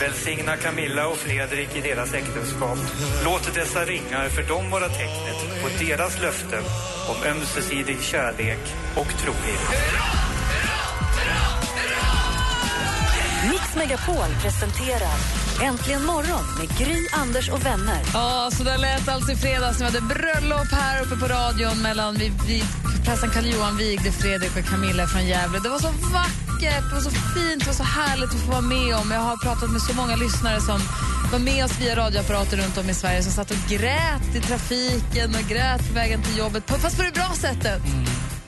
Välsigna Camilla och Fredrik i deras äktenskap. Låt dessa ringar för dem vara tecknet på deras löften om ömsesidig kärlek och trohet. Mix Megapol presenterar Äntligen morgon med Gry, Anders och vänner. Ja, så där lät alltså i fredags när vi hade bröllop här uppe på radion mellan vi, vi, prästen Karl-Johan vigde Fredrik och Camilla från Gävle. Det var så vackert, det var så fint, det var så härligt att få vara med om. Jag har pratat med så många lyssnare som var med oss via radioapparater runt om i Sverige som satt och grät i trafiken och grät på vägen till jobbet, fast på det bra sättet.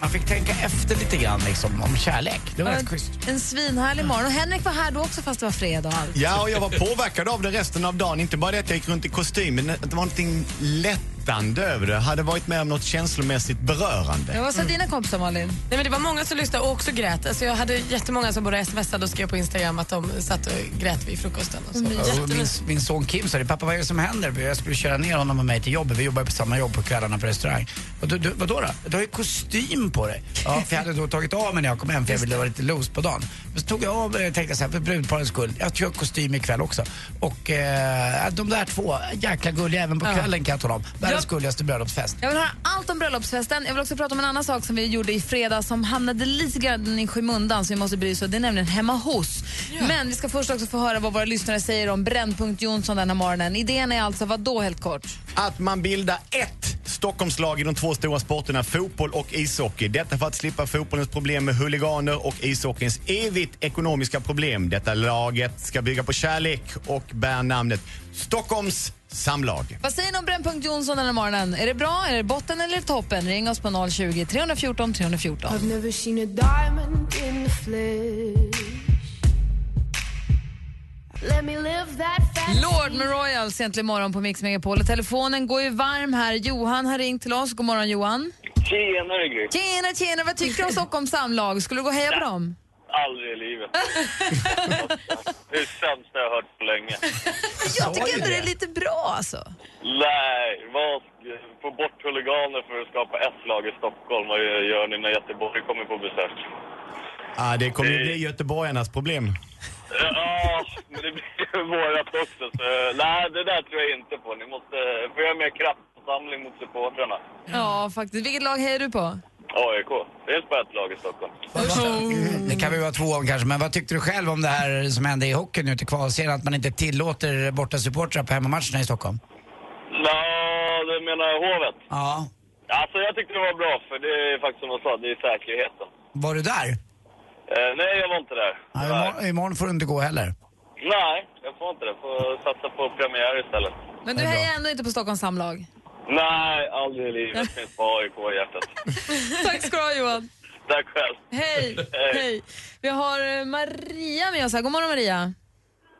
Man fick tänka efter lite grann liksom, om kärlek. Det var rätt schysst. En svinhärlig morgon. Och Henrik var här då också fast det var fredag och allt. Ja, och jag var påverkad av det resten av dagen. Inte bara det att jag gick runt i kostym, men att det var någonting lättande över det. Hade varit med om något känslomässigt berörande. Ja, vad sa dina kompisar Malin? Nej, men det var många som lyssnade och också grät. Alltså, jag hade jättemånga som både smsade och skrev på Instagram att de satt och grät vid frukosten. Och så. Och min, min son Kim sa det, pappa vad är det som händer? Jag skulle köra ner honom och mig till jobbet, vi jobbar på samma jobb på kvällarna på restaurang. Och du, du, vadå då? Du har ju kostym på dig. Ja, för jag hade då tagit av mig när jag kom hem för jag ville vara lite loose på dagen. Men så tog jag av mig och tänkte så här, för brudparets skull, jag kör kostym ikväll också. Och eh, de där två, jäkla gulliga även på kvällen kan jag tala om. Världens Ja. gulligaste bröllopsfest. Jag vill höra allt om bröllopsfesten. Jag vill också prata om en annan sak som vi gjorde i fredags som hamnade lite grann i skymundan som vi måste bry oss om. Det är nämligen hemma hos. Men vi ska först också få höra vad våra lyssnare säger om Brännpunkt Jonsson den här morgonen. Idén är alltså, vad då helt kort? Att man bildar ett Stockholmslag i de två stora sporterna fotboll och ishockey. Detta för att slippa fotbollens problem med huliganer och ishockeyns evigt ekonomiska problem. Detta laget ska bygga på kärlek och bär namnet Stockholms samlag. Vad säger ni om Brännpunkt Jonsson den här morgonen? Är det bra, är det botten eller toppen? Ring oss på 020 314 314. Lord med Royals egentligen morgon på Mix Megapol. Telefonen går ju varm här. Johan har ringt till oss. God morgon Johan. Tjenare Gry! Tjena, tjena. Vad tycker du om Stockholms samlag? Skulle du gå och heja på dem? Aldrig i livet. det är det sämsta jag har hört på länge. Jag tycker ändå det är lite bra alltså. Nej, vad, få bort huliganer för att skapa ett lag i Stockholm. Vad gör ni när Göteborg kommer på besök? Ah, det kommer ju bli göteborgarnas problem. Ja, men det blir vårat också. Så, nej, det där tror jag inte på. Ni måste få göra mer kraftsamling mot supportrarna. Ja, faktiskt. Vilket lag hejar du på? AIK. Det finns bara ett lag i Stockholm. Det kan vi vara två om kanske, men vad tyckte du själv om det här som hände i hockeyn nu till kvalserien? Att man inte tillåter borta supportrar på hemmamatcherna i Stockholm? Ja, du menar Hovet? Ja. Alltså jag tyckte det var bra, för det är faktiskt som jag sa, det är säkerheten. Var du där? Eh, nej, jag var inte där. Ja, imorgon, imorgon får du inte gå heller. Nej, jag får inte det. Får satsa på premiär istället. Men du hejar ändå inte på Stockholms samlag? Nej, aldrig i livet. Finns bara AIK i hjärtat. Tack ska du ha Johan. Tack själv. Hej, Hej. hej. Vi har eh, Maria med oss här. God morgon Maria.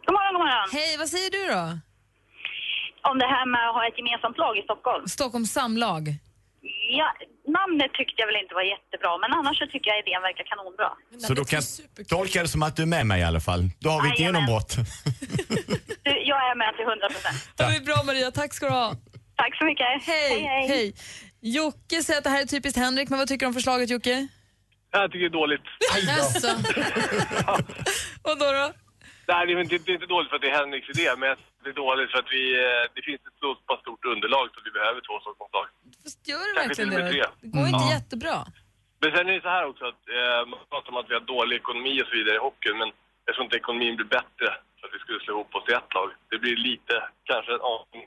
God morgon, god morgon. Hej, vad säger du då? Om det här med att ha ett gemensamt lag i Stockholm. Stockholms samlag. Ja, namnet tyckte jag väl inte var jättebra, men annars så tycker jag idén verkar kanonbra. Så då kan jag tolka det som att du är med mig i alla fall. Då har vi ett genombrott. Du, jag är med till 100 procent. Det ju bra Maria, tack ska du ha. Tack så mycket. Hej, hej. hej. Jocke säger att det här är typiskt Henrik, men vad tycker du om förslaget Jocke? Jag tycker det är dåligt. Jaså? Och då då? Nej, det är inte, det är inte dåligt för att det är Henriks idé, men det är dåligt för att vi, eh, det finns ett så pass stort underlag så vi behöver två Stockholmslag. Fast gör det Kanske verkligen det? Det går inte Ja. jättebra. Men sen är det så här också att eh, man pratar om att vi har dålig ekonomi och så vidare i hockeyn, men jag tror inte ekonomin blir bättre för att vi skulle slå ihop oss till ett lag. Det blir lite, kanske en aning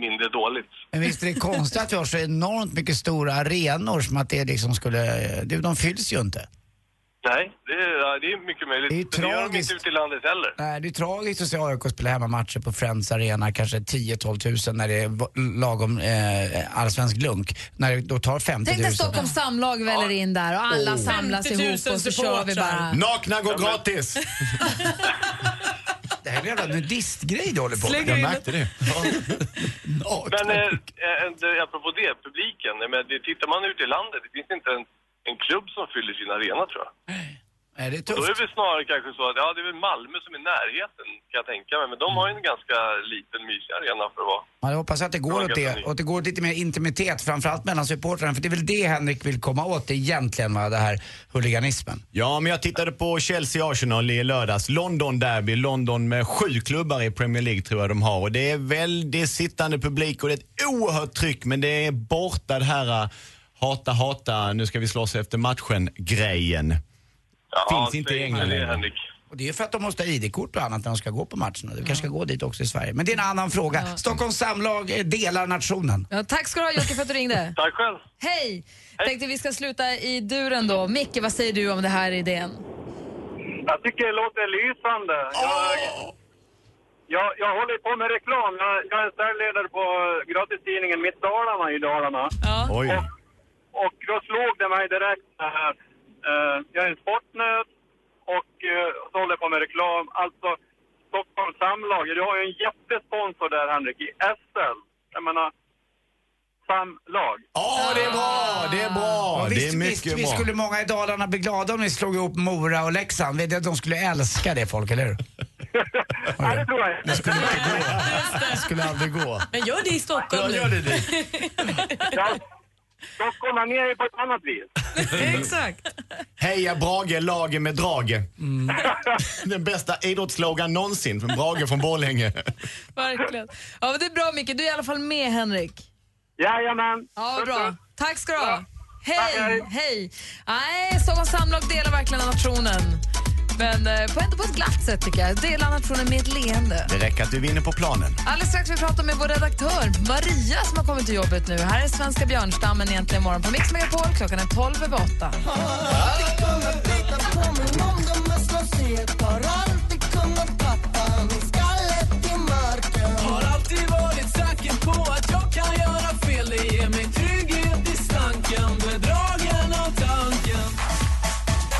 mindre dåligt. Men visst är det konstigt att vi har så enormt mycket stora arenor som att det liksom skulle... Du, de fylls ju inte. Nej, det är, ja, det är mycket möjligt. Det är ju Men det gör de tragiskt. inte ute i landet heller. Nej, det är tragiskt att se AIK spela hemmamatcher på Friends Arena, kanske 10-12 tusen när det är lagom eh, allsvensk lunk. När det då tar 50 Tänk 000. dig Stockholms samlag väller in där och alla Oh. samlas 50 000 ihop och så kör vi bara. Nakna går gratis! Det här är en jävla nudistgrej du håller på med. in Jag märkte det. Men eh, eh, apropå det, publiken. Men det, tittar man ut i landet, det finns inte en, en klubb som fyller sin arena tror jag. Nej, det är Då är tufft. det snarare kanske så att, ja det är väl Malmö som är närheten kan jag tänka mig. Men de har ju en ganska liten mysig arena för att vara. Ja, jag hoppas att det går åt det, och att det går åt lite mer intimitet, framförallt mellan supportrarna. För det är väl det Henrik vill komma åt egentligen, va? det här huliganismen. Ja, men jag tittade på Chelsea-Arsenal i lördags. London Derby, London med sju klubbar i Premier League tror jag de har. Och det är väldigt sittande publik och det är ett oerhört tryck. Men det är borta det här äh, hata, hata, nu ska vi slåss efter matchen-grejen. Finns inte i England det, längre. Henrik. Och det är för att de måste ha ID-kort och annat när de ska gå på matcherna. Du kanske ska gå dit också i Sverige. Men det är en annan fråga. Stockholms samlag eh, delar nationen. Ja, tack ska du ha Jocke för att du ringde. Tack själv. Hej! Tänkte vi ska sluta i duren då. Micke, vad säger du om det här idén? Jag tycker det låter lysande. Jag, jag, jag håller på med reklam. Jag, jag är säljledare på gratistidningen Mitt Dalarna i Dalarna. Oj. Och, och då slog det mig direkt så här. Eh, jag är en sportnöt och uh, så håller jag på med reklam. Alltså, Stockholms samlag. Du har ju en jättesponsor där, Henrik, i SL. Jag menar, samlag. Ja, det är bra! Det är bra! Ja, det visst, är visst, mycket visst bra. skulle många i Dalarna bli glada om ni slog ihop Mora och Leksand. Vet du att De skulle älska det folk, eller hur? Nej, det tror jag inte. Det skulle inte gå. Det skulle aldrig gå. Men gör det i Stockholm Ja, nu. gör det Stockholm, ni är ju på ett annat vis. Exakt. Heja Brage, lagen med drage. Den bästa idrottsslogan någonsin från Brage från Borlänge. Verkligen. Ja, men det är bra Micke, du är i alla fall med Henrik. Jajamän. Ja, bra. Tack ska du ha. Hej, hej. hej. Nej, Stockholms samlag delar verkligen nationen. Men eh, på, ändå på ett glatt sätt tycker jag. Delar nationen med ett leende. Det räcker att du vinner på planen. Alldeles strax ska vi prata med vår redaktör Maria som har kommit till jobbet nu. Här är Svenska björnstammen egentligen imorgon på Mix Megapol. Klockan är 12 över 8.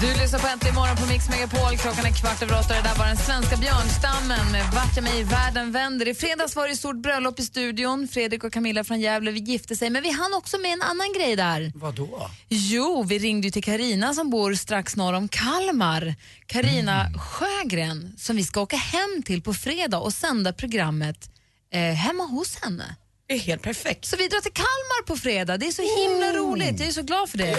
Du lyssnar på Äntligen morgon på Mix Megapol. Klockan är kvart över åtta. Det där var den svenska björnstammen med Vart jag mig världen vänder. I fredags var det stort bröllop i studion. Fredrik och Camilla från Gävle vi gifte sig. Men vi hann också med en annan grej där. Vadå? Jo, vi ringde till Karina som bor strax norr om Kalmar. Karina Sjögren som vi ska åka hem till på fredag och sända programmet eh, hemma hos henne. Det är helt perfekt. Så vi drar till Kalmar på fredag. Det är så himla roligt. Jag är så glad för det.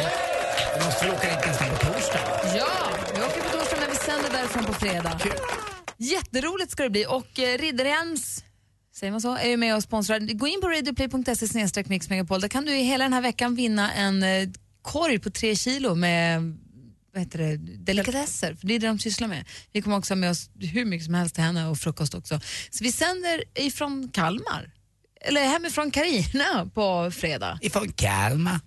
Du måste väl åka dit nästan på torsdag? Ja, vi åker på torsdag men vi sänder därifrån på fredag. Jätteroligt ska det bli och eh, Riddarhems Säger man så? Är ju med och sponsrar. Gå in på radioplay.se snedstreck mixmegapol. Där kan du i hela den här veckan vinna en eh, korg på tre kilo med vad heter det, delikatesser. För det är det de sysslar med. Vi kommer också ha med oss hur mycket som helst till henne och frukost också. Så vi sänder ifrån Kalmar. Eller hemifrån Karina på fredag. Ifrån Kalmar.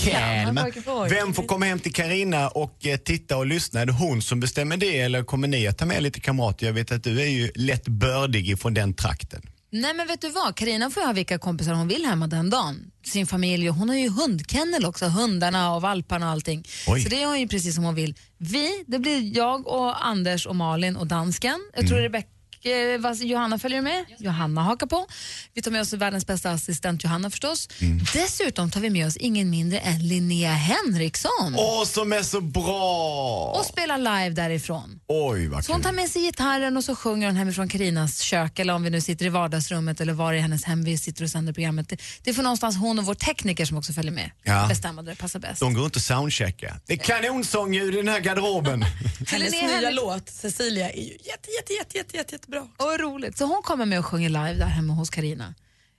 Kalmar. Vem får komma hem till Karina och eh, titta och lyssna? Är det hon som bestämmer det eller kommer ni att ta med lite kamrater? Jag vet att du är ju lätt bördig ifrån den trakten. Nej men vet du vad, Karina får ju ha vilka kompisar hon vill hemma den dagen. Sin familj och hon har ju hundkennel också, hundarna och valparna och allting. Oj. Så det gör hon ju precis som hon vill. Vi, det blir jag och Anders och Malin och dansken. Jag tror Rebecca eh, vad- Johanna följer med. Johanna hakar på. Vi tar med oss världens bästa assistent Johanna förstås. Dessutom tar vi med oss ingen mindre än Linnea Henriksson. Åh, som är så bra! Och spelar live därifrån. Oj, vad Så hon tar med sig gitarren och så sjunger hon hemifrån Karinas kök eller om vi nu sitter i vardagsrummet eller var i hennes hem vi sitter och sänder programmet. Det, det får någonstans hon och vår tekniker som också följer med Ja. bestämma där det passar bäst. De går inte att soundchecka. Det är kanonsångljud i den här garderoben. Hennes nya låt, Cecilia, är ju jätte, jätte, jätte, jätte, jätte, jättebra. Och roligt. Så hon kommer med och sjunger live där hemma hos Karina.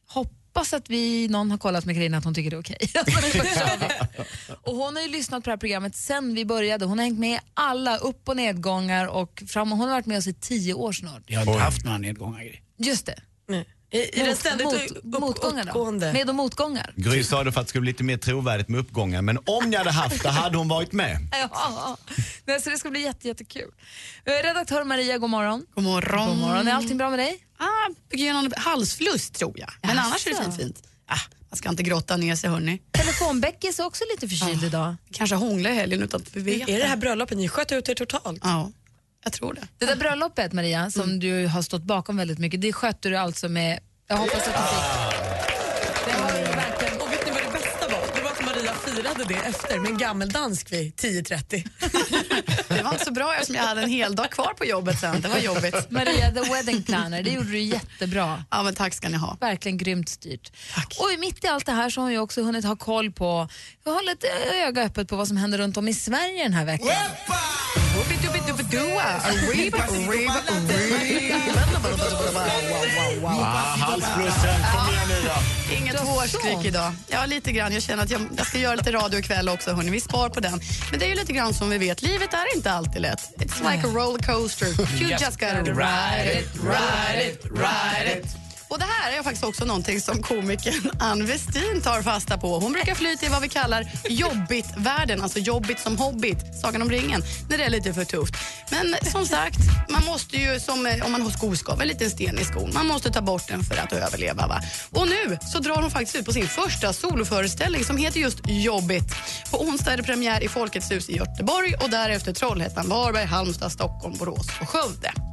Hoppas att vi, någon har kollat med Karina att hon tycker det är okej. Vi. och hon har ju lyssnat på det här programmet sen vi började. Hon har hängt med alla upp och nedgångar och fram, hon har varit med oss i tio år snart. Jag har inte haft några nedgångar. Just det. I, i den ständigt upp, motgångar då? uppgående. Med och motgångar. Gry sa det för att det skulle bli lite mer trovärdigt med uppgångar, men om ni hade haft det hade hon varit med. Ja, Nej, så det ska bli jätte, jättekul. Eh, Redaktör Maria, god morgon. God morgon. God morgon. Är allting bra med dig? Ah, halsfluss tror jag. Men Jaså? annars är det fint. fint. Ah, man ska inte grotta ner sig hörni. Telefonbäckis är också lite förkyld idag. Kanske hångla i helgen utan att vi vet Är det här bröllopet? Ni sköt ut er totalt. Ja. Jag tror det. Det där bröllopet, Maria, som du har stått bakom väldigt mycket, det skötte du alltså med... Jag hoppas att du fick... Det har ju verkligen, och vet ni vad det bästa var? Det var att Maria firade det efter med en gammeldansk vid 10.30. Det var inte så bra eftersom jag hade en hel dag kvar på jobbet sen. Det var jobbigt. Maria, the wedding planner, det gjorde du jättebra. Ja, men tack ska ni ha. Verkligen grymt styrt. Och mitt i allt det här så har hon ju också hunnit ha koll på, vi har lite öga öppet på vad som händer runt om i Sverige den här veckan. Halsflussen, kom igen nu då. Inget hårskrik idag. Ja, lite grann. Jag känner att jag, jag ska göra lite radio ikväll också. Hörni. Vi spar på den. Men det är ju lite grann som vi vet, livet är inte alltid lätt. It's like a roller coaster. You just gotta ride it, ride it, ride it. Och det här är faktiskt också någonting som komikern Ann Westin tar fasta på. Hon brukar fly till vad vi kallar jobbigt-världen, alltså jobbigt som hobbit, Sagan om ringen, när det är lite för tufft. Men som sagt, man måste ju, som eh, om man har skoskav, en liten sten i skon, man måste ta bort den för att överleva. Va? Och nu så drar hon faktiskt ut på sin första soloföreställning som heter just Jobbigt. På onsdag är det premiär i Folkets hus i Göteborg och därefter Trollhättan, Varberg, Halmstad, Stockholm, Borås och Skövde.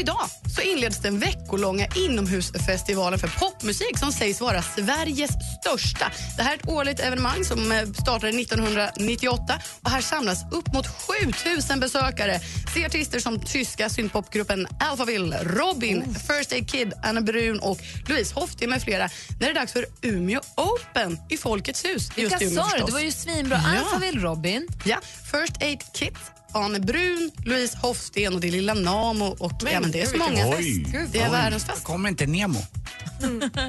Och idag så inleds den veckolånga inomhusfestivalen för popmusik som sägs vara Sveriges största. Det här är ett årligt evenemang som eh, startade 1998 och här samlas upp mot 7000 besökare. Se artister som tyska syntpopgruppen Alphaville, Robin, First Aid Kid, Anna Brun och Louise Hofti med flera. När det är dags för Umeå Open i Folkets hus. Vilka sa du? Det var ju svinbra. Ja. Alphaville Robin. Ja, First Aid Kit, Arne Brun, Louise Hofsten och det lilla Namo. Och, ja, men det är så många. Oj. Det är världens fest. Kommer inte Nemo?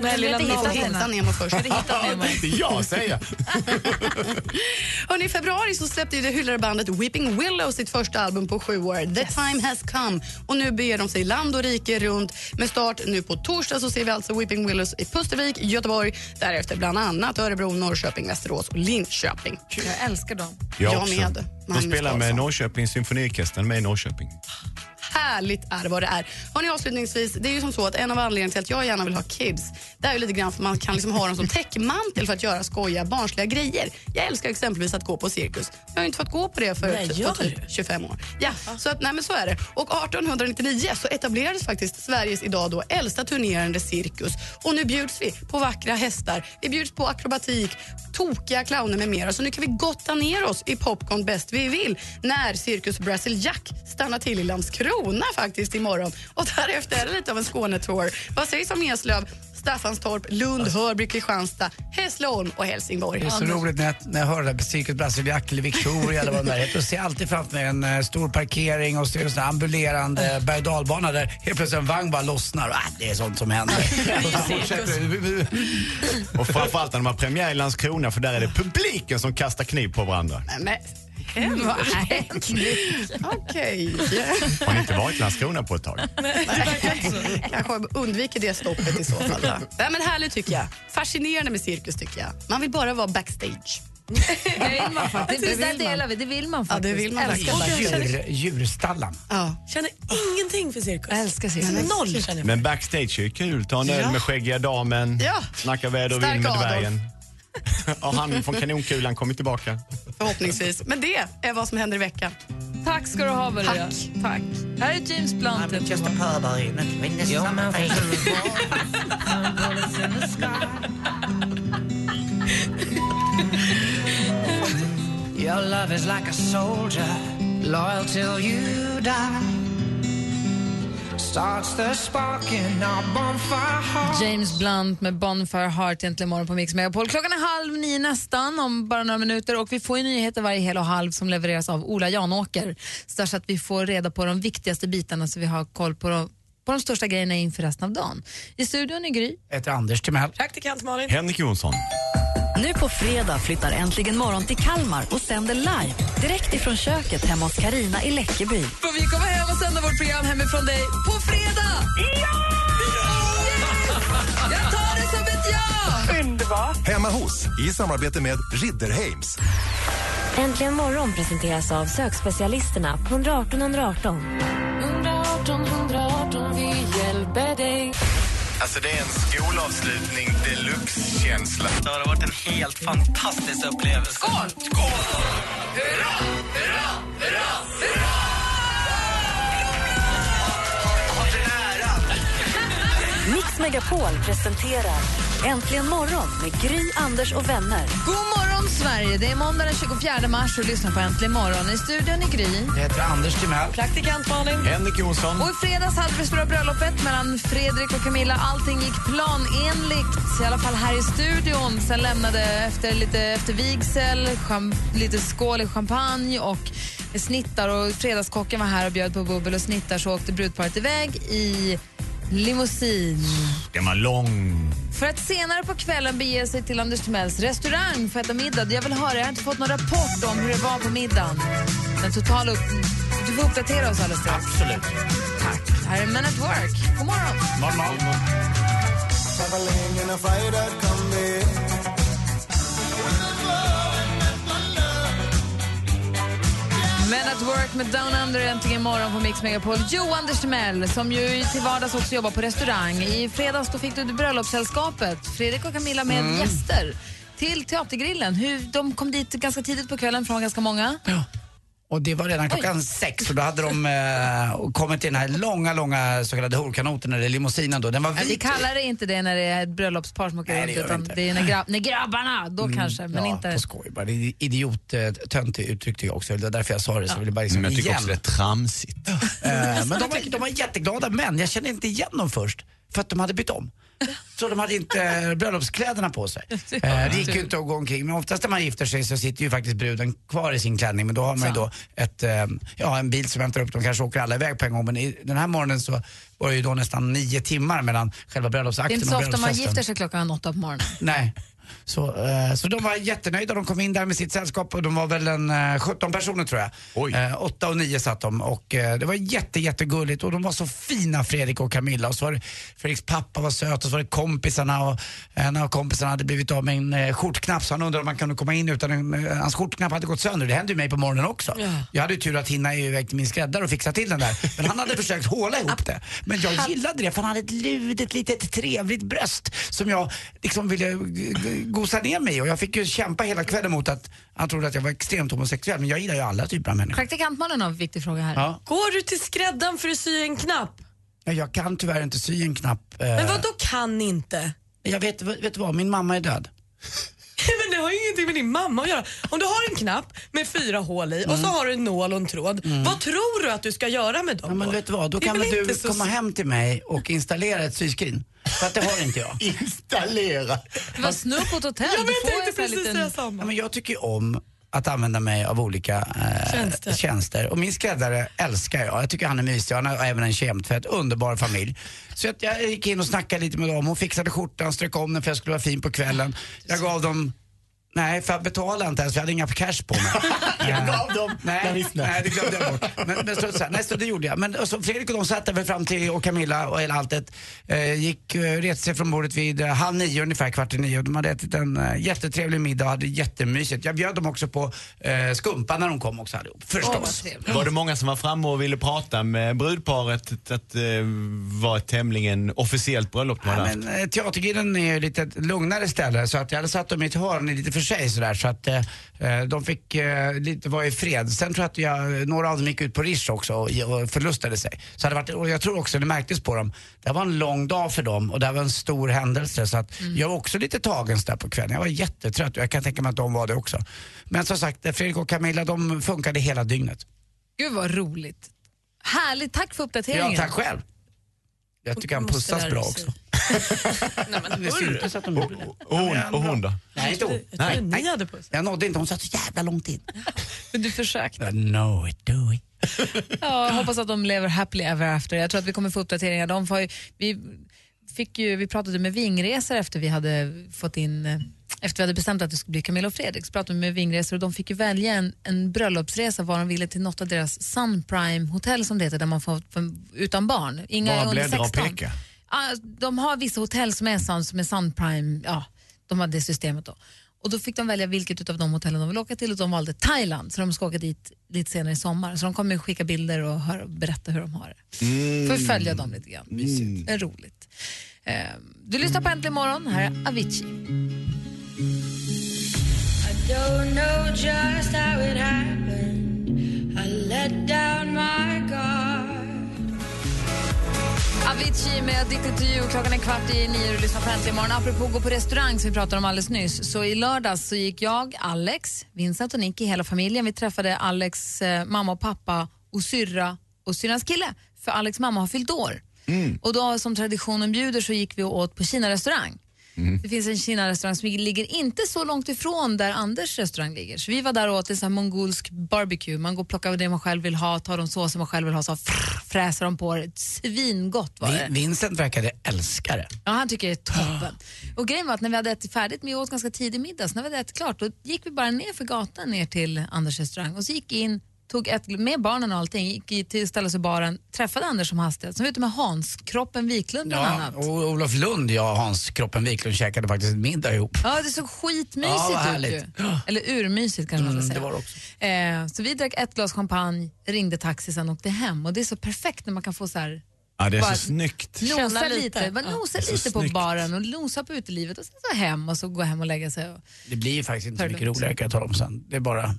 Nej, lilla Namo. Hitta Nemo först. Inte jag säger. Hörrni, I februari så släppte ju det hyllade bandet Weeping Willow sitt första album på sju år, The Time Has Come. Och nu beger de sig land och rike runt. Med start nu på torsdag så ser vi alltså Weeping Willows i Pustervik, Göteborg, därefter bland annat Örebro, Norrköping, Västerås och Linköping. Jag älskar dem. Jag, Jag också. med. De spelar med Karlsson. Norrköpings symfoniorkester med i Norrköping. Härligt är vad det är. Hörrni, avslutningsvis, det är ju som så att en av anledningarna till att jag gärna vill ha kids, det är ju lite grann för man kan liksom ha dem som täckmantel för att göra skojiga, barnsliga grejer. Jag älskar exempelvis att gå på cirkus. Jag har inte fått gå på det för Nej, typ 25 år. Ja, så att, nej men så är det. Och 1899 så etablerades faktiskt Sveriges idag då äldsta turnerande cirkus. Och nu bjuds vi på vackra hästar, vi bjuds på akrobatik, tokiga clowner med mera. Så nu kan vi gotta ner oss i popcorn bäst vi vill när Cirkus Brasil Jack stannar till i Landskrona faktiskt imorgon. Och därefter är det lite av en Skånetour. Vad sägs om Eslöv, Staffanstorp, Lund, Hörby, Kristianstad, Hässleholm och Helsingborg? Det är så roligt när jag, när jag hör det där Cirkus Brasiliac eller Victoria eller vad det där heter. Då ser jag alltid framför mig en eh, stor parkering och så är det en ambulerande berg och dalbana där helt plötsligt en vagn bara lossnar. Ah, det är sånt som händer. Och. Och framförallt när de har premiär i Landskrona för där är det publiken som kastar kniv på varandra. Nej, men, vad äckligt. Okej. Har ni inte varit i Landskrona på ett tag? Kanske undviker det stoppet i så fall. Nej, men härligt tycker jag. Fascinerande med cirkus tycker jag. Man vill bara vara backstage. Det vill man faktiskt. Det, det, delar vi. det vill man Ja, faktiskt. det vill man älskar faktiskt. backstage. Djur, djurstallan. Ja. Känner ingenting för cirkus. Älskar cirkus. Noll känner jag. Men backstage är ju kul. Ta en öl Ja. med skäggiga damen, Ja. snacka väder och Stark vind med Adolf. dvärgen. Och han från kanonkulan kommer tillbaka. Förhoppningsvis. Men det är vad som händer i veckan. Tack ska du ha, Maria. Tack. Tack. Här är James Blunt. just a in summer Your love is like a soldier, loyal till you die. James Blunt med Bonfire Heart egentligen imorgon på Mix Megapol. Klockan är halv nio nästan om bara några minuter och vi får ju nyheter varje hel och halv som levereras av Ola Janåker. Så att vi får reda på de viktigaste bitarna så vi har koll på de, på de största grejerna inför resten av dagen. I studion är Gry. Jag heter Anders Timell. Praktikant Malin. Henrik Jonsson. Nu på fredag flyttar Äntligen morgon till Kalmar och sänder live direkt ifrån köket hemma hos Karina i Läckeby. Får vi komma hem och sända vårt program hemifrån dig på fredag? Ja! Jag tar det som ett ja! Underbart. Hemma hos, i samarbete med Ridderheims. Äntligen morgon presenteras av sökspecialisterna på 118 118. 118 118, vi hjälper dig. Alltså det är en skolavslutning deluxe-känsla. Det har varit en helt fantastisk upplevelse. Skål! Skål! Hurra, hurra, hurra, hurra! Mix Megapol presenterar Äntligen morgon med Gry, Anders och vänner. God morgon, Sverige! Det är måndag den 24 mars och lyssnar på Äntligen morgon. I studion är Gry. Jag heter Anders Timell. Praktikant Malin. Henrik Jonsson. Och i fredags hade vi stora bröllopet mellan Fredrik och Camilla. Allting gick planenligt, i alla fall här i studion. Sen lämnade efter lite efter vigsel, lite skål i champagne och snittar och fredagskocken var här och bjöd på bubbel och snittar så åkte brudparet iväg i limousin. Den var lång. För att senare på kvällen bege sig till Anders Timells restaurang för att äta middag. Jag vill höra, jag har inte fått någon rapport om hur det var på middagen. Den totala upp... Du får uppdatera oss alldeles strax. Absolut. Tack. Här är Men at Work. God morgon. Men at Work med Down Under äntligen morgon på Mix Megapol. Jo, Anders Timell, som ju till vardags också jobbar på restaurang. I fredags då fick du bröllopssällskapet, Fredrik och Camilla med Mm. gäster, till Teatergrillen. Hur, de kom dit ganska tidigt på kvällen från ganska många. Och det var redan klockan sex och då hade de eh, kommit i den här långa, långa så kallade horkanoten eller limousinen då. Den var Nej, vi vit. kallar det inte det när det är ett bröllopspar som åker Nej, runt, utan inte. det är när, grabb, när grabbarna, då kanske, men ja, inte... på skoj bara. Det är idiot, töntigt uttryckte jag också. Det var därför jag sa det. Så jag ville bara liksom Men jag tycker igen. också det är tramsigt. Eh, men de var, de var jätteglada, men jag kände inte igen dem först. För att de hade bytt om. Så de hade inte bröllopskläderna på sig. Eh, det gick ju inte att gå omkring. Men oftast när man gifter sig så sitter ju faktiskt bruden kvar i sin klänning. Men då har man ju då ett, eh, ja, en bil som väntar upp dem. Kanske åker alla iväg på en gång. Men i, den här morgonen så var det ju då nästan nio timmar mellan själva Det är bröllopsakten inte och så ofta man bröllopsfesten. gifter sig klockan åtta på morgonen. Nej. Så, eh, så de var jättenöjda. De kom in där med sitt sällskap och de var väl en eh, 17 personer tror jag. Eh, åtta och nio satt de och eh, det var jätte, jättegulligt och de var så fina Fredrik och Camilla. Och så var det, Fredriks pappa var söt och så var det kompisarna och en av kompisarna hade blivit av med en eh, skjortknapp så han undrade om man kunde komma in utan en, eh, hans skjortknapp hade gått sönder. Det hände ju mig på morgonen också. Jag hade ju tur att hinna iväg till min skräddare och fixa till den där. Men han hade försökt håla ihop det. Men jag gillade det för han hade ett ludet litet trevligt bröst som jag liksom ville g- g- gosa ner mig och jag fick ju kämpa hela kvällen mot att han trodde att jag var extremt homosexuell men jag gillar ju alla typer av människor. Praktikantmannen har en viktig fråga här. Ja. Går du till skräddaren för att sy en knapp? Ja, Jag kan tyvärr inte sy en knapp. eh, Men vad då kan inte? Jag vet, vet du vad, min mamma är död. Det har ju ingenting med din mamma att göra. Om du har en knapp med fyra hål i och Mm. så har du en nål och en tråd. Vad tror du att du ska göra med dem Ja, men då? vet du vad, då Det är kan väl väl du inte så- komma hem till mig och installera ett syskrin. För att det har inte jag. installera? Det var snubb på ett hotell. Ja, men Du jag får tänkte en sån här precis liten- säga samma. Ja, men jag tycker ju om att använda mig av olika eh, Tjänster. tjänster. Och min skräddare älskar jag. Jag tycker han är mysig. Han har även en kemtvätt. Underbar familj. Så att jag gick in och snackade lite med dem. Hon fixade skjortan, strök om den för jag skulle vara fin på kvällen. Jag gav dem Nej, för jag betalade inte ens för jag hade inga cash på mig. Jag gav dem. Nej, nej, det glömde jag bort. Men, men så, så, nej, så det gjorde jag. Men så Fredrik och de satt där fram till, och Camilla och hela alltet, eh, gick, eh, reste sig från bordet vid eh, halv nio ungefär, kvart i nio. Och De hade ätit en eh, jättetrevlig middag och hade jättemysigt. Jag bjöd dem också på eh, skumpa när de kom också allihop, förstås. Var det många som var framme och ville prata med brudparet att det var ett tämligen officiellt bröllop de hade Ja, haft? men, eh, Teatergrillen är ju lite ett lugnare ställe så att jag hade satt dem i ett hörn lite för sig sådär så att eh, eh, de fick eh, lite vara i fred. Sen tror jag att jag, några av dem gick ut på Rish också och, och förlustade sig. Så det varit, och jag tror också det märktes på dem, det var en lång dag för dem och det var en stor händelse så att jag var också lite tagen där på kvällen. Jag var jättetrött och jag kan tänka mig att de var det också. Men som sagt, eh, Fredrik och Camilla de funkade hela dygnet. Gud vad roligt. Härligt, tack för uppdateringen. Ja, tack själv. Jag tycker han pussas bra också. Nej, men, Det syntes att de gjorde det. Och hon, och hon då? Nej, inte hon. Jag trodde ni hade puss. Jag nådde inte, hon satt så jävla långt in. Men du försökte. know it, do it. Ja, jag hoppas att de lever happily ever after. Jag tror att vi kommer få uppdateringar. De får ju, vi, fick ju, vi pratade med Vingresor efter vi hade fått in eh, efter vi hade bestämt att det skulle bli Camilla och Fredrik så pratade vi med Vingresor och de fick ju välja en, en bröllopsresa var de ville till något av deras Sun Prime hotell som det heter där man får utan barn. Inga Bara under bläddra och 16. peka. De har vissa hotell som är, Sun, som är Sun Prime, ja, de har det systemet då. Och då fick de välja vilket av de hotellen de vill åka till och de valde Thailand så de ska åka dit lite senare i sommar. Så de kommer skicka bilder och höra, berätta hur de har det. Mm. Får följa dem lite grann. Mysigt. Det är roligt. Eh, du lyssnar på Äntligen morgon, här är Avicii. don't know just how it happened. I let down my Avicii med to you. Klockan är kvart i nio och lyssnar på Äntligen morgon. Apropå gå på restaurang som vi pratade om alldeles nyss. Så i lördags så gick jag, Alex, Vincent och Nicky, hela familjen. Vi träffade Alex eh, mamma och pappa och syrra och syrrans kille. För Alex mamma har fyllt år. Och då som traditionen bjuder så gick vi och åt på Kina-restaurang. Det finns en Kina-restaurang som ligger inte så långt ifrån där Anders restaurang ligger. Så vi var där och åt en sån mongolsk barbecue. Man går och plockar det man själv vill ha, tar de såser man själv vill ha, så frr, fräser de på det. Svingott var det. Vin- Vincent verkade älska det. Ja, han tycker det är toppen. Och grejen var att när vi hade ätit färdigt, vi åt ganska tidig middag, så när vi hade ätit klart, då gick vi bara ner för gatan ner till Anders restaurang och så gick in, tog ett, med barnen och allting, gick till ställa sig i baren, träffade Anders som hastigast. Sen var ute med Hans, kroppen Wiklund bland Ja, annat. och Olof Lund, jag och Hans Kroppen Wiklund käkade faktiskt middag ihop. Ja, det såg skitmysigt Ja, ut ju. Eller urmysigt kanske man Mm, ska det säga. var det också. Eh, så vi drack ett glas champagne, ringde taxi sen och åkte hem. Och det är så perfekt när man kan få så här Ja, det är Bara så snyggt. Nosa Känna lite, lite. bara Ja. nosa Det är så lite på snyggt. baren och nosa på utelivet och sen så hem och så gå hem och lägga sig. Och... Det blir ju faktiskt inte så mycket roligare kan jag tala om sen. Det är bara...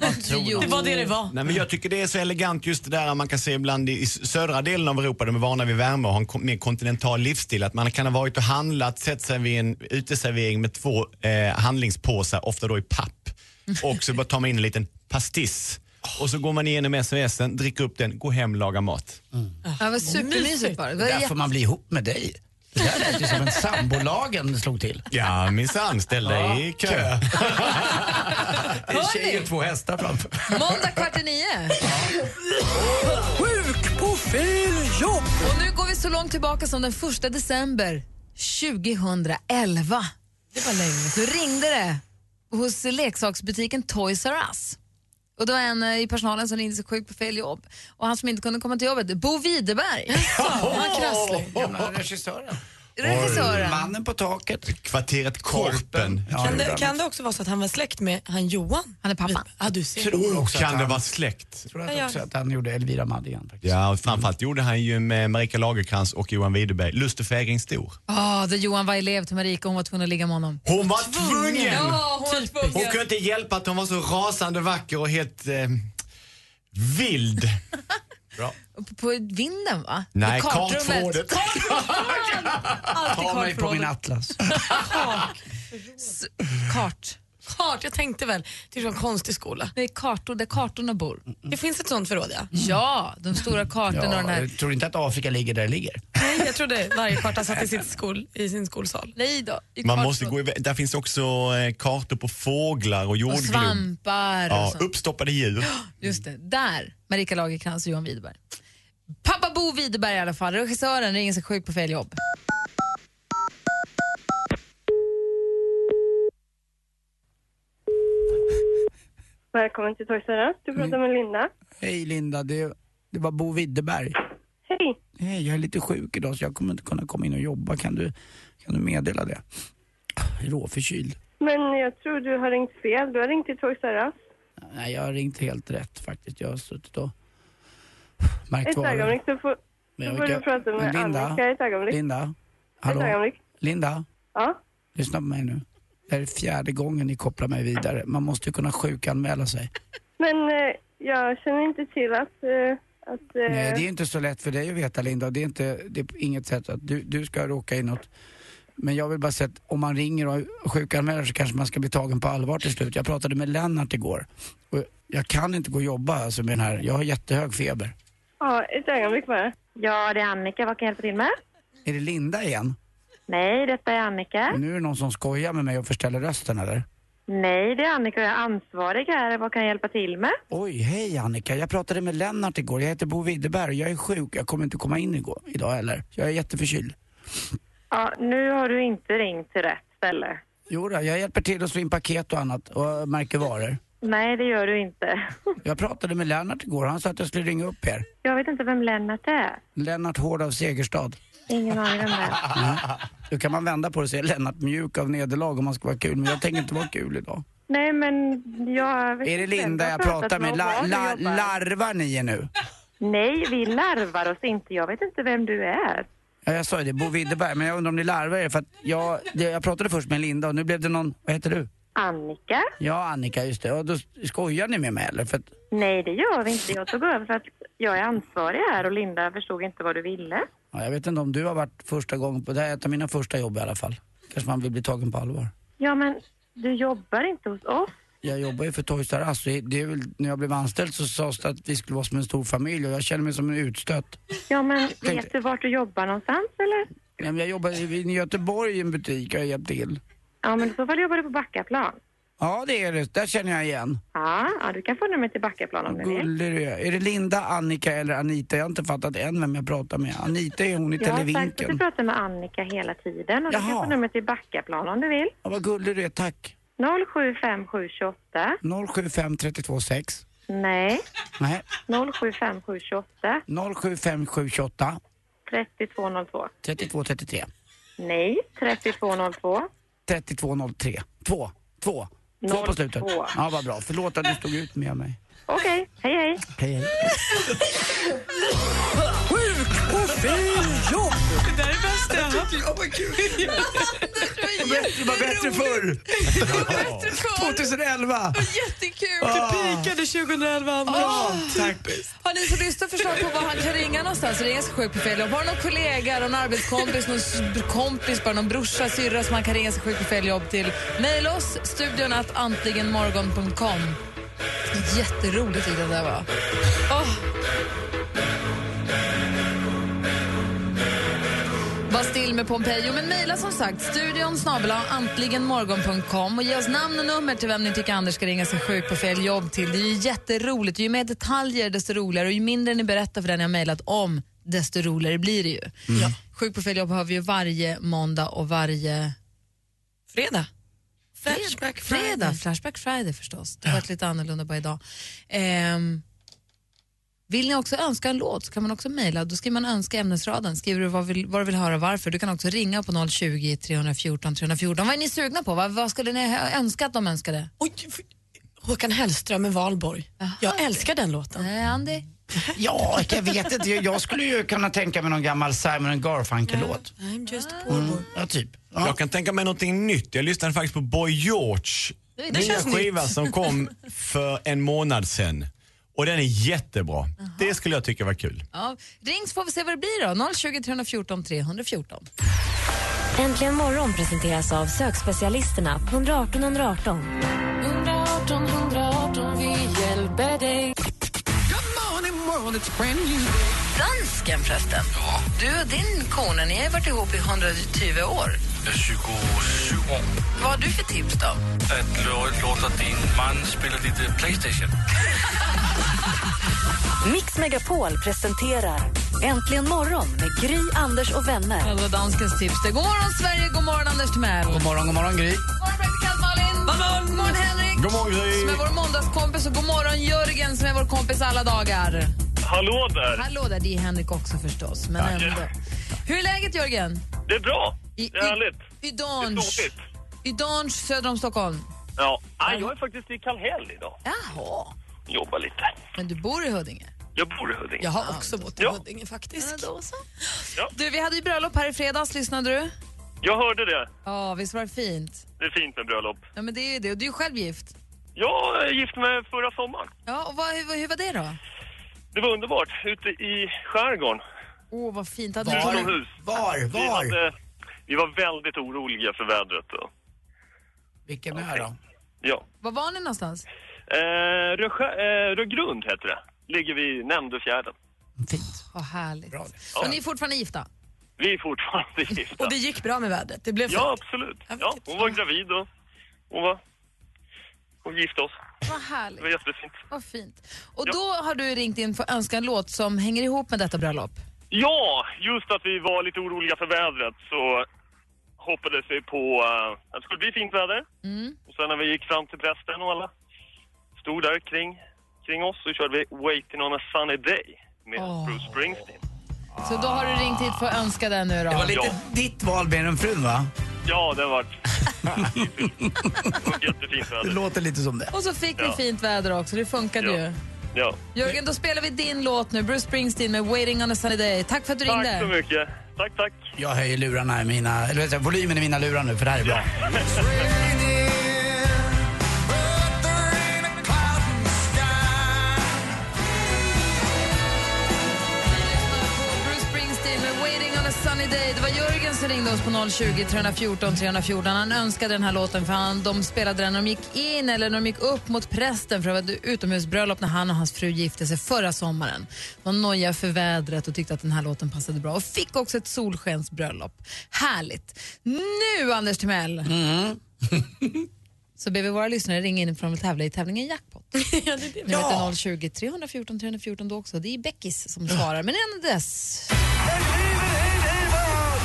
Man tror. Det var det det var. Nej, men jag tycker det är så elegant just det där man kan se ibland i, i södra delen av Europa, de är vana vid värme och har en mer kontinental livsstil. Att man kan ha varit och handlat, sett sig vid en uteservering med två eh, handlingspåsar, ofta då i papp. Och så bara tar man in en liten pastiss. Och så går man igenom SOSen, dricker upp den, går hem, lagar mat. Ja, det var supermysigt bara. Det var Där jätte- får man bli ihop med dig. Det där lät ju som en sambolagen slog till. Ja, minsann, ställ dig i kö. Det är tjej och två hästar framför. Måndag kvart i nio. Sjuk på fel jobb! Och nu går vi så långt tillbaka som den första december 2011. Det var länge. Då ringde det hos leksaksbutiken Toys R Us. Och det var en eh, i personalen som ringde sig sjuk på fel jobb. Och han som inte kunde komma till jobbet, Bo Widerberg. Vad krasslig. Gamla regissören. Regissören. Mannen på taket. Kvarteret Korpen. Ja, Kan det det, kan det också vara så att han var släkt med han Johan? Han är pappan. Ja, du ser. tror också Kan att det han, vara släkt? tror att ja. också att han gjorde Elvira Madigan. faktiskt. Ja, och framförallt gjorde han ju med Marika Lagerkrans och Johan Widerberg Lust och fägring stor. Ja, där Johan var elev till Marika och hon var tvungen att ligga med honom. Hon var tvungen! Ja, hon var Hon kunde inte hjälpa att hon var så rasande vacker och helt eh, vild. Bra. På, på vinden va? Nej, kartrummet. kartförrådet. Ta mig på min atlas. S- Kart. Kart, jag tänkte väl. Det var en konstig skola. Det är kartor där kartorna bor. Det finns ett sånt förråd ja. Ja, de stora kartorna och den Ja, här... jag tror inte att Afrika ligger där det ligger. Nej, jag trodde varje karta satt i, sitt skol, i sin skolsal. Nej då, i Man måste gå iväg. Där finns också eh, kartor på fåglar och Och jordglob. svampar och Ja, sånt. uppstoppade djur. Just det, där. Marika Lagercrantz och Johan Widerberg. Pappa Bo Widerberg i alla fall. Regissören ringer sig sjuk på fel jobb. Välkommen till Toys R Us. Du pratar med Linda. Hej Linda, det, det var Bo Widerberg. Hej. Hej, jag är lite sjuk idag så jag kommer inte kunna komma in och jobba. Kan du, kan du meddela det? Jag är råförkyld. Men jag tror du har ringt fel. Du har ringt till Toys R Us. Nej, jag har ringt helt rätt faktiskt. Jag har suttit och märkt Ett ögonblick så får, Men så får du prata med Linda, Annika. Ett ögonblick. Linda, Ett hallå? ögonblick. Linda, Ja. lyssna på mig nu. Det här är fjärde gången ni kopplar mig vidare. Man måste ju kunna sjukanmäla sig. Men eh, jag känner inte till att... Eh, att eh, Nej, det är inte så lätt för dig att veta Linda. Det är, inte, det är på inget sätt att du, du ska råka i något. Men jag vill bara säga att om man ringer och sjukanmäler så kanske man ska bli tagen på allvar till slut. Jag pratade med Lennart igår. Och jag kan inte gå och jobba alltså med den här. Jag har jättehög feber. Ja, ett ögonblick bara. Ja, det är Annika. Vad kan jag hjälpa till med? Är det Linda igen? Nej, detta är Annika. Nu är det någon som skojar med mig och förställer rösten eller? Nej, det är Annika. Jag är ansvarig här. Vad kan jag hjälpa till med? Oj, hej Annika. Jag pratade med Lennart igår. Jag heter Bo Widerberg och jag är sjuk. Jag kommer inte komma in igår, idag heller. Jag är jätteförkyld. Ja, nu har du inte ringt till rätt ställe. Jo då, jag hjälper till att slå in paket och annat och märker varor. Nej, det gör du inte. Jag pratade med Lennart igår. Han sa att jag skulle ringa upp er. Jag vet inte vem Lennart är. Lennart Hård av Segerstad. Ingen aning om det. Ja. Då kan man vända på det och säga Lennart Mjuk av Nederlag om man ska vara kul. Men jag tänker inte vara kul idag. Nej, men jag... vet Är det Linda jag pratar med? La, la, larvar ni er nu? Nej, vi larvar oss inte. Jag vet inte vem du är. Ja, jag sa ju det, Bo Widerberg. Men jag undrar om ni larvar er för att jag, det, jag pratade först med Linda och nu blev det någon, vad heter du? Annika? Ja, Annika, just det. Och då skojar ni med mig eller? För att, Nej, det gör vi inte. Jag tog över för att jag är ansvarig här och Linda förstod inte vad du ville. Ja, jag vet inte om du har varit första gången på, det här är ett av mina första jobb i alla fall. Kanske man vill bli tagen på allvar. Ja, men du jobbar inte hos oss. Jag jobbar ju för Toys R Us väl, när jag blev anställd så sades det att vi skulle vara som en stor familj och jag känner mig som en utstött. Ja, men Tänkte- vet du vart du jobbar någonstans eller? Nej, men Jag jobbar i i Göteborg i en butik, jag har hjälpt till. Ja, men i så fall jobbar du på Backaplan. Ja, det är det. Där känner jag igen. Ja, ja du kan få nummer till Backaplan om du vill. Gullig du är. Är det Linda, Annika eller Anita? Jag har inte fattat än vem jag pratar med. Anita är hon i Jag har sagt att du Televinken. pratar med Annika hela tiden och du kan Jaha. få nummer till Backaplan om du vill. Ja, vad gullig du är, tack. 075728. 075 32 6. Nej. Nej. 075728. 075 3202. 32 33. Nej. 3202. 3203. 2. 2. 2 på slutet. 02. Ja, vad bra. Förlåt att du stod ut med mig. Okej, hej hej. Hej, hej. Och fel jobb! Det där är det bästa jag har hört. Ja, vad kul! Det var bättre förr. 2011. Jättekul! Det pikade 2011 andra. Ah. Tack. Har ni som lyssnar förslag på var han kan ringa någonstans? Ringa sig sjuk på fel jobb. Har du någon kollega, någon arbetskompis, någon kompis, bara någon brorsa, syrra som man kan ringa sig sjuk på fel jobb till? Maila oss, studion att antligenmorgon.com. Jätteroligt jag det var. Åh. Var still med Pompejo, men mejla som sagt studion snabel-a antligenmorgon.com och ge oss namn och nummer till vem ni tycker Anders ska ringa sig sjuk på fel jobb till. Det är ju jätteroligt. Ju mer detaljer desto roligare och ju mindre ni berättar för den ni har mejlat om desto roligare blir det ju. Ja. Sjuk på fel jobb har vi ju varje måndag och varje Fredag. Flashback Friday. Fredag, Flashback Friday förstås. Det har varit lite annorlunda bara idag. Ehm, vill ni också önska en låt så kan man också mejla. Då skriver man önska ämnesraden. Skriver du vad, vill, vad du vill höra varför. Du kan också ringa på 020 314 314. Vad är ni sugna på? Vad, vad skulle ni ha önskat de önskade? Oj, Håkan Hellström med Valborg. Jag älskar den låten. Nej, Andy? Ja, jag vet inte. Jag- skulle ju kunna tänka mig någon gammal Simon Garfunkel-låt. I'm just a Mm. Ja, typ. Ja. Jag kan tänka mig någonting nytt. Jag lyssnade faktiskt på Boy George Det nya känns skiva nytt. som kom för en månad sedan. Och den är jättebra. Det skulle jag tycka var kul. Ja, ring så får vi se vad det blir då. 020 314 314. Äntligen morgon presenteras av sökspecialisterna på 118 118. 118 118, vi hjälper dig. Dansken förresten. Du och din kone, ni har varit ihop i 120 år. 27 år. Vad har du för tips då? Att lå- låta din man spela lite Playstation. Mix Megapol presenterar Äntligen morgon med Gry, Anders och vänner. Ja, det var danskens tips. det. God morgon, Sverige. God morgon, Anders Timell. God morgon, god morgon Gry. God morgon, praktikant Malin. God morgon, god morgon Henrik. God morgon, Gry. Som är vår måndagskompis. Och god morgon, Jörgen, som är vår kompis alla dagar. Hallå där! Hallå där, det är Henrik också förstås. Men Tack. ändå. Hur är läget, Jörgen? Det är bra. I- Det är härligt. I är ståtligt. I Dange, söder om Stockholm. Ja. Nej, jag är faktiskt i Kallhäll idag. Jaha. Jobbar lite. Men du bor i Huddinge? Jag bor i Huddinge. Jag har också bott i Ja. Huddinge faktiskt. Ja, då så. Ja. Du, vi hade ju bröllop här i fredags, lyssnade du? Jag hörde det. Ja, visst var det fint? Det är fint med bröllop. Ja, men det är ju det. Och du är ju själv gift. Jag gifte mig förra sommaren. Ja, och vad, hur, hur var det då? Det var underbart. Ute i skärgården. Åh, vad fint. Hade du Utomhus. Var? Vi, Var? hade, vi var väldigt oroliga för vädret. Då. Vilken ö då? Ja. Var var ni någonstans? Eh, Rösjö, eh, Rögrund heter det. Ligger vid Nämndöfjärden. Fint. Vad härligt. Bra. Och ni är fortfarande gifta? Vi är fortfarande gifta. Och det gick bra med vädret. Det blev Ja, absolut. Ja, Ja, hon var gravid och hon var... Hon gifte oss. Vad Det härligt. var jättefint. Vad fint. Och Ja. då har du ringt in för att önska en låt som hänger ihop med detta bröllop. Ja, just att vi var lite oroliga för vädret så hoppades vi på uh, att det skulle bli fint väder. Mm. Och sen när vi gick fram till prästen och alla stod där kring, kring oss så körde vi Waiting on a sunny day med Åh. Bruce Springsteen. Så då har du ringt hit för att önska den nu då? Det var lite Ja. ditt val mer än frun va? Ja, det var jättefint Det väder. låter lite som det. Och så fick Ja. fint väder också, det funkade Ja. ju. Ja. Jörgen, då spelar vi din låt nu, Bruce Springsteen med Waiting on a sunny day. Tack för att du Tack ringde. så mycket. Tack, tack. Jag höjer lurarna i mina, eller vet jag, volymen i mina lurar nu för det här är bra. Sunny Day. Det var Jörgen som ringde oss på 020 314 314. Han önskade den här låten för han, de spelade den när de gick in eller när de gick upp mot prästen för det var ett utomhusbröllop när han och hans fru gifte sig förra sommaren. De nojade för vädret och tyckte att den här låten passade bra och fick också ett solskensbröllop. Härligt. Nu, Anders Timell, Mm. så ber vi våra lyssnare ringa in de vill tävla i tävlingen Jackpot. ja, det är det. Numret är 020 314 314 då också. Det är Beckis som svarar. Men innan dess...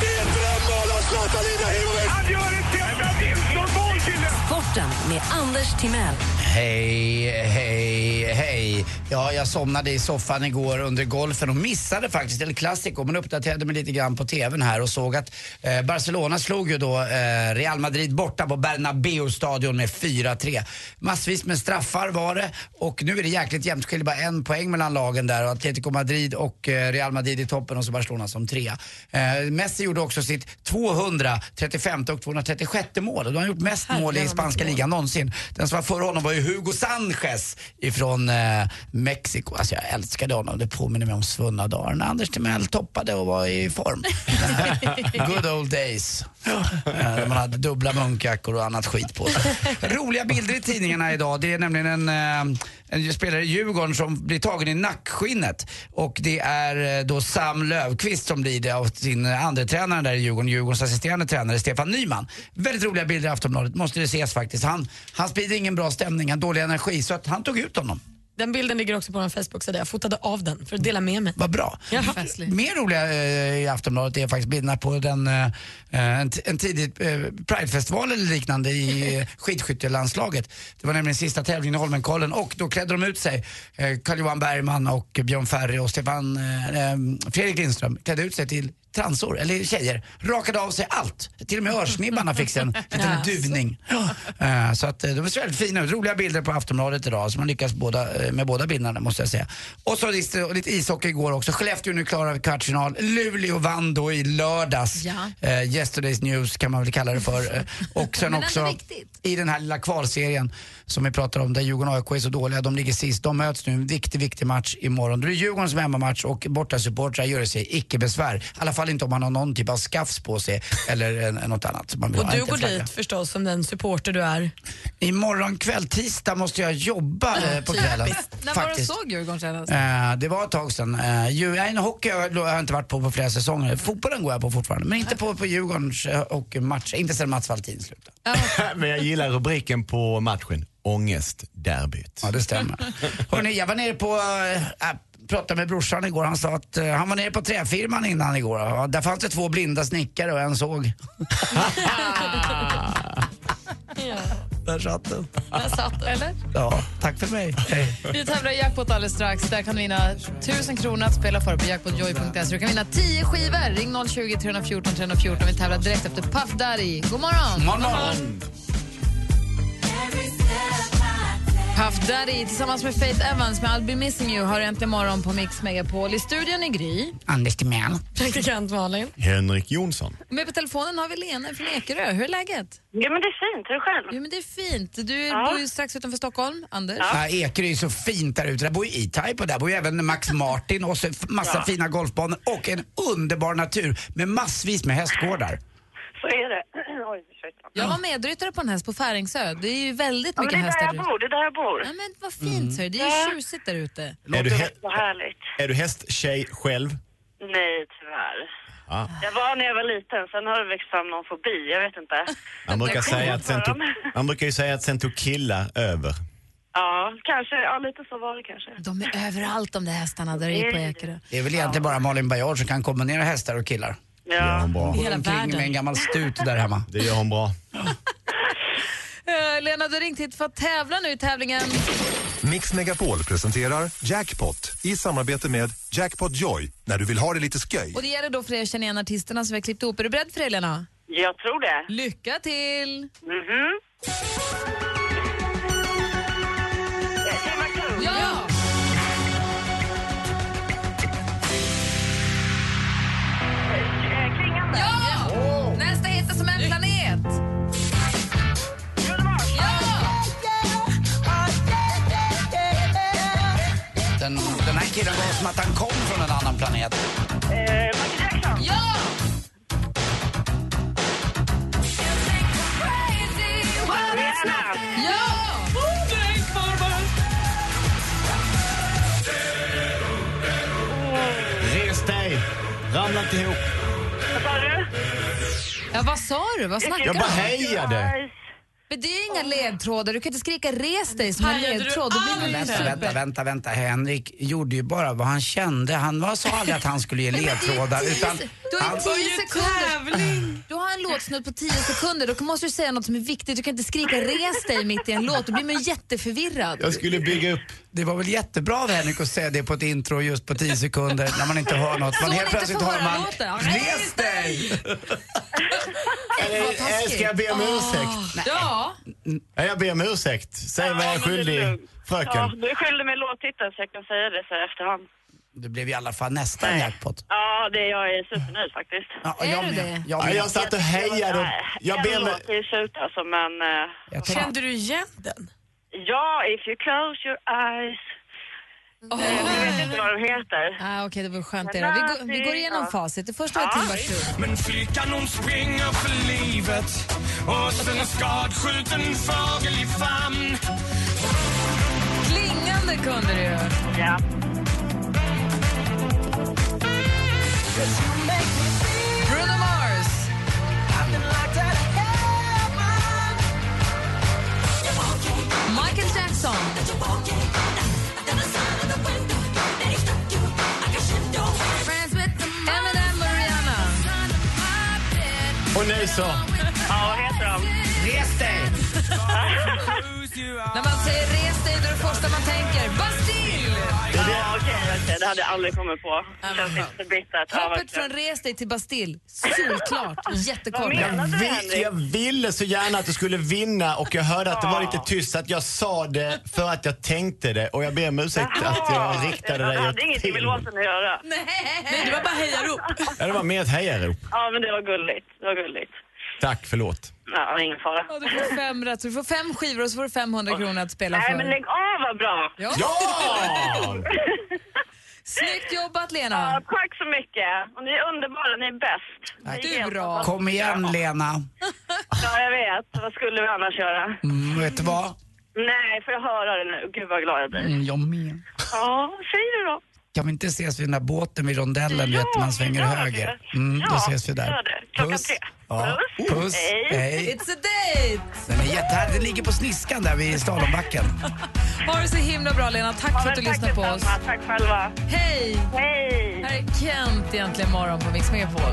Det är drömmål av Zlatan Ibrahimovic! Han gör ett jävla vilt! Normal kille! Sporten med Anders Timell. Hej, hej, hej. Ja, jag somnade i soffan igår under golfen och missade faktiskt El Clasico men uppdaterade mig lite grann på TVn här och såg att eh, Barcelona slog ju då eh, Real Madrid borta på Bernabeu-stadion med 4-3. Massvis med straffar var det och nu är det jäkligt jämnt. Skiljer bara en poäng mellan lagen där och Atletico Madrid och eh, Real Madrid i toppen och så Barcelona som trea. Eh, Messi gjorde också sitt 235 och 236 mål och då har han gjort mest mål i spanska ligan någonsin. Den som var före honom var ju Hugo Sanchez ifrån eh, Mexiko. Alltså jag älskade honom. Det påminner mig om svunna dagar när Anders Timell toppade och var i form. Good old days. Eh, När man hade dubbla munkjackor och annat skit på sig. Roliga bilder i tidningarna idag. Det är nämligen en, eh, en spelare i Djurgården som blir tagen i nackskinnet. Och det är eh, då Sam Lövqvist som blir det av sin andra tränare där i Djurgården, Djurgårdens assisterande tränare Stefan Nyman. Väldigt roliga bilder i Aftonbladet, måste det ses faktiskt. Han, han sprider ingen bra stämning, han har dålig energi så att han tog ut honom. Den bilden ligger också på vår Facebook-sida. Jag fotade av den för att dela med mig. Vad bra. Mer roliga eh, i Aftonbladet är faktiskt bilderna på den, eh, en, t- en tidig eh, Pridefestival eller liknande i eh, skidskyttelandslaget. Det var nämligen sista tävlingen i Holmenkollen och då klädde de ut sig. Eh, Carl-Johan Bergman och Björn Ferry och Stefan eh, eh, Fredrik Lindström klädde ut sig till transor, eller tjejer, rakade av sig allt. Till och med örsnibbarna fick en liten Jaså. duvning. Eh, Så att eh, de ser väldigt fina ut. Roliga bilder på Aftonbladet idag, så man lyckas båda, eh, med båda bilderna måste jag säga. Och så lite, lite ishockey igår också. Skellefteå nu klara kvartsfinal. Luleå vann då i lördags. Ja. Eh, yesterday's news kan man väl kalla det för. Och sen också i den här lilla kvalserien som vi pratar om där Djurgården och AIK är så dåliga. De ligger sist. De möts nu en viktig, viktig match imorgon. Då är det Djurgården som är hemmamatch och bortasupportrar gör sig icke besvär. Alla fall inte om man har någon typ av skafs på sig eller en, något annat. Man Och du går dit förstås som den supporter du är. Imorgon kväll, tisdag, måste jag jobba eh, på kvällen. När var du såg Djurgården senast? Eh, det var ett tag sedan. Ju, nej, hockey har jag, har jag inte varit på på flera säsonger. Fotbollen går jag på fortfarande, men inte på, på Djurgårdens uh, hockeymatch. Inte sen Mats Valtin slutade. Men jag gillar rubriken på matchen. Ångestderbyt. Ja, det stämmer. Hörrni, jag var nere på, äh, pratade med brorsan igår. Han sa att eh, han var nere på träfirman innan igår. Ja, där fanns det två blinda snickare och en såg. Där satt den. Där satt Eller? Ja, tack för mig. Hej. Vi tävlar i Jackpot alldeles strax. Där kan du vinna 1000 kronor att spela för på jackpotjoy.se. Du kan vinna 10 skivor. Ring 020 314 314. Vi tävlar direkt efter Puff Daddy. God morgon! Morgon, morgon. Puff Daddy tillsammans med Faith Evans med I'll be missing you har äntligen morgon på Mix Megapol. I studion i Gry. Anders Timell. Praktikant Malin. Henrik Jonsson. Med på telefonen har vi Lena från Ekerö. Hur är läget? Ja, men det är fint. Hur är det själv? Jo, men det är fint. Du Ja. bor ju strax utanför Stockholm. Anders? Ja. Ekerö är så fint där ute. Där bor ju E-Type och där bor ju även Max Martin och så massa Ja. fina golfbanor och en underbar natur med massvis med hästgårdar. Så är det. Oj, ursäkta. Jag var medryttare på en häst på Färingsö. Det är ju väldigt Ja, mycket det är hästar. där jag bor. Det är där jag bor. Ja, men vad fint, är det. är Ja. ju tjusigt där ute. Är du, hä- härligt. är du hästtjej själv? Nej, tyvärr. Ja. Jag var när jag var liten, sen har det växt fram någon fobi. Jag vet inte. Man brukar, säga att sen tog, man brukar ju säga att sen tog killar över. Ja, kanske. Ja, lite så var det kanske. De är överallt de där hästarna där i på Ekerö. Det är väl egentligen bara Malin Baryard som kan kombinera hästar och killar. Det gör hon bra. Hela världen. med en gammal stut där hemma. Det gör hon bra. Eh, Lena, du har ringt hit för att tävla nu i tävlingen. Mix Megapol presenterar Jackpot i samarbete med Jackpot Joy när du vill ha det lite sköj. Och det gäller då för er att känna igen artisterna som vi har klippt ihop. Är du beredd för det, Lena? Jag tror det. Lycka till! Mhm. Ja! Oh. Nästa heter som en planet. Den, den här killen låter som att han kom från en annan planet. Eh, Michael Jackson? Ja! Ramlat ihop. Vad sa du? Ja, vad sa du? Snackar Jag bara om? hejade. Men det är inga ledtrådar. Du kan inte skrika res dig som en ledtråd. Då blir man ju Vänta, vänta, vänta, vänta. Henrik gjorde ju bara vad han kände. Han var, sa aldrig att han skulle ge ledtrådar. tio Utan Du har ju tio sekunder. Du har en låtsnutt på tio sekunder. Då måste du säga något som är viktigt. Du kan inte skrika res dig mitt i en låt. Då blir man ju jätteförvirrad. Jag skulle bygga upp. det var väl jättebra av Henrik att säga det på ett intro just på 10 sekunder när man inte hör något. Så Men man helt inte plötsligt hör man låten. Res dig! Eller, ska jag be om ursäkt? Ja. Ja, jag ber om ursäkt. Säg vad jag är skyldig, lugnt. Ja, fröken. du är skyldig mig låttiteln så jag kan säga det så efterhand. Det blev i alla fall nästan jackpot. Ja, det, jag är supernöjd faktiskt. Ja, Är jag du det? Jag Ja, med. jag satt och hejade och jag en ber låt med... är slut alltså, men... eh, Jag Kände du igen den? ja, if you close your eyes. Oh. Jag vet inte vad de heter. Ah, Okej, det var skönt det då. Vi, går, vi går igenom Ja. facit. Det första var Timbuktu. Men flickan hon springer för livet och sen skadskjuten fågel i famn Klingande kunde du ju. Ja. Bruno Mars. Michael Jackson. Och nu så. Ja, vad heter de? Res dig! När man säger res dig, då är det första man tänker! Okej. Det hade jag aldrig kommit på. Känns inte så bittert. Ja, Hoppet verkligen. från res dig till Bastille. Solklart. Jättekort. Vad menar Jag, du, vill, Henrik? jag ville så gärna att du skulle vinna och jag hörde att det var lite tyst så att jag sa det för att jag tänkte det och jag ber om ursäkt att jag riktade det dig hade åt ingenting med fel. låten att göra. Nej, det var bara hejarop. Ja, det var mer ett hejarop. Ja, men det var gulligt. Det var gulligt. Tack, förlåt. Ja, ingen fara. Ja, du får fem rätt. Så du får fem skivor och så får du 500 kronor att spela Nej, för. men lägg av vad bra! Ja! Ja! Snyggt jobbat Lena. Ja, tack så mycket. Och ni är underbara, ni är bäst. Ni är Du bra. Kom igen Lena. Ja, jag vet. Vad skulle vi annars göra? Mm, vet du vad? Nej, får jag höra det nu? Gud vad glad jag blir. Mm, jag med. Ja, säg det då. Kan vi inte ses vid den där båten vid rondellen, Ja, vet man svänger höger? Mm, då Ja, ses vi där. gör det. Klockan tre. Ja. Puss. Puss. Hej. Hej. It's a date! Den är jättehärlig. Den ligger på sniskan där vid slalombacken. Ha det så himla bra Lena. Tack Ja, för att du lyssnade på oss. Tack själva. Hej! Hej! Här är Kent egentligen morgon på Mix Megapol.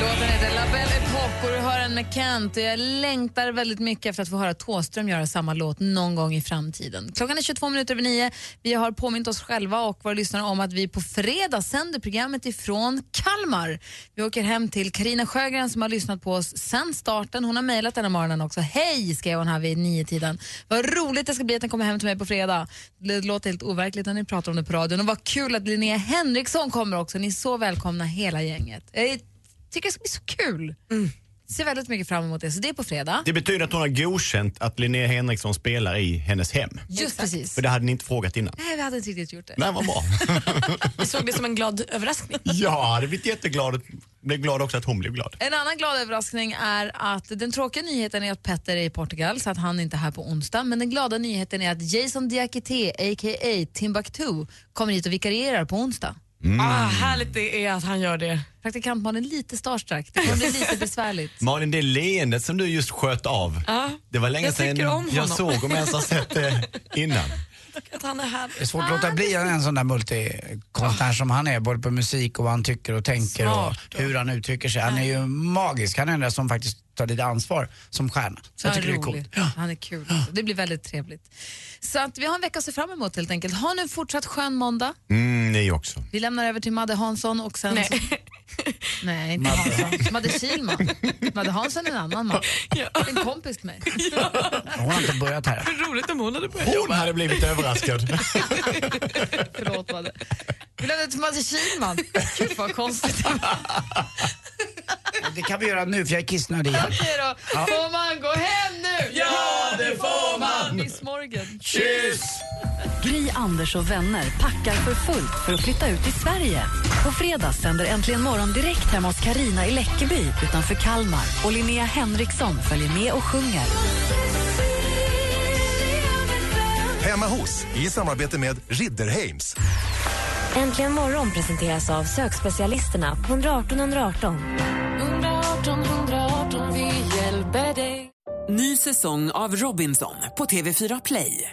Låten heter La Belle Époque och du hör den med Kent. Och jag längtar väldigt mycket efter att få höra Thåström göra samma låt någon gång i framtiden. Klockan är 22 minuter över nio. Vi har påmint oss själva och våra lyssnare om att vi på fredag sänder programmet ifrån Kalmar. Vi åker hem till Karina Sjögren som har lyssnat på oss sen starten. Hon har mejlat den här morgonen också. Hej, skrev hon här vid nio tiden. Vad roligt det ska bli att den kommer hem till mig på fredag. Det låter helt overkligt när ni pratar om det på radion. Och vad kul att Linnea Henriksson kommer också. Ni är så välkomna hela gänget. Tycker det ska bli så kul. Ser väldigt mycket fram emot det. Så det är på fredag. Det betyder att hon har godkänt att Linnea Henriksson spelar i hennes hem. Just precis. För det hade ni inte frågat innan. Nej, vi hade inte riktigt gjort det. Nej, vad bra. Jag såg det som en glad överraskning. Jag hade blivit jätteglad. Blev glad också att hon blev glad. En annan glad överraskning är att den tråkiga nyheten är att Petter är i Portugal så att han inte är här på onsdag. Men den glada nyheten är att Jason Diakité, a.k.a. Timbuktu, kommer hit och vikarierar på onsdag. Mm. Ah, härligt det är att han gör det. Praktikant Malin lite starstruck. Det kommer bli lite besvärligt. Malin, det leendet som du just sköt av. Ja, Det var länge jag sedan jag såg om jag ens har sett det innan. Att han är härlig. Det är svårt att låta bli en sån där multikonstnär som han är, både på musik och vad han tycker och tänker Smart och hur han uttrycker sig. Han är ju magisk. Han är den där som faktiskt tar lite ansvar som stjärna. Så jag Han tycker är det är rolig. coolt. Han är kul. också. Det blir väldigt trevligt. Så att vi har en vecka att se fram emot helt enkelt. Ha nu en fortsatt skön måndag. Mm, ni också. Vi lämnar över till Madde Hansson och sen... Nej. Nej, inte Hansson. Madde Kilman. Madde Hansson är en annan man. En kompis till mig. Hon har inte börjat här. Roligt om hon hade börjat Hon hade blivit överraskad. Förlåt Madde. Vi lämnar till Madde Kilman. Gud vad konstigt. Det kan vi göra nu för jag är kissnödig. Okej då. Ja. Får man gå hem nu? Ja, det får man. Miss Morgan. Kyss! Gry, Anders och vänner packar för fullt för att flytta ut i Sverige. På fredag sänder Äntligen morgon direkt hemma hos Karina i Läckeby utanför Kalmar. Och Linnea Henriksson följer med och sjunger. Hemma hos, i samarbete med Ridderheims. Äntligen morgon presenteras av sökspecialisterna på 118 118. 118 118, vi hjälper dig. Ny säsong av Robinson på TV4 Play.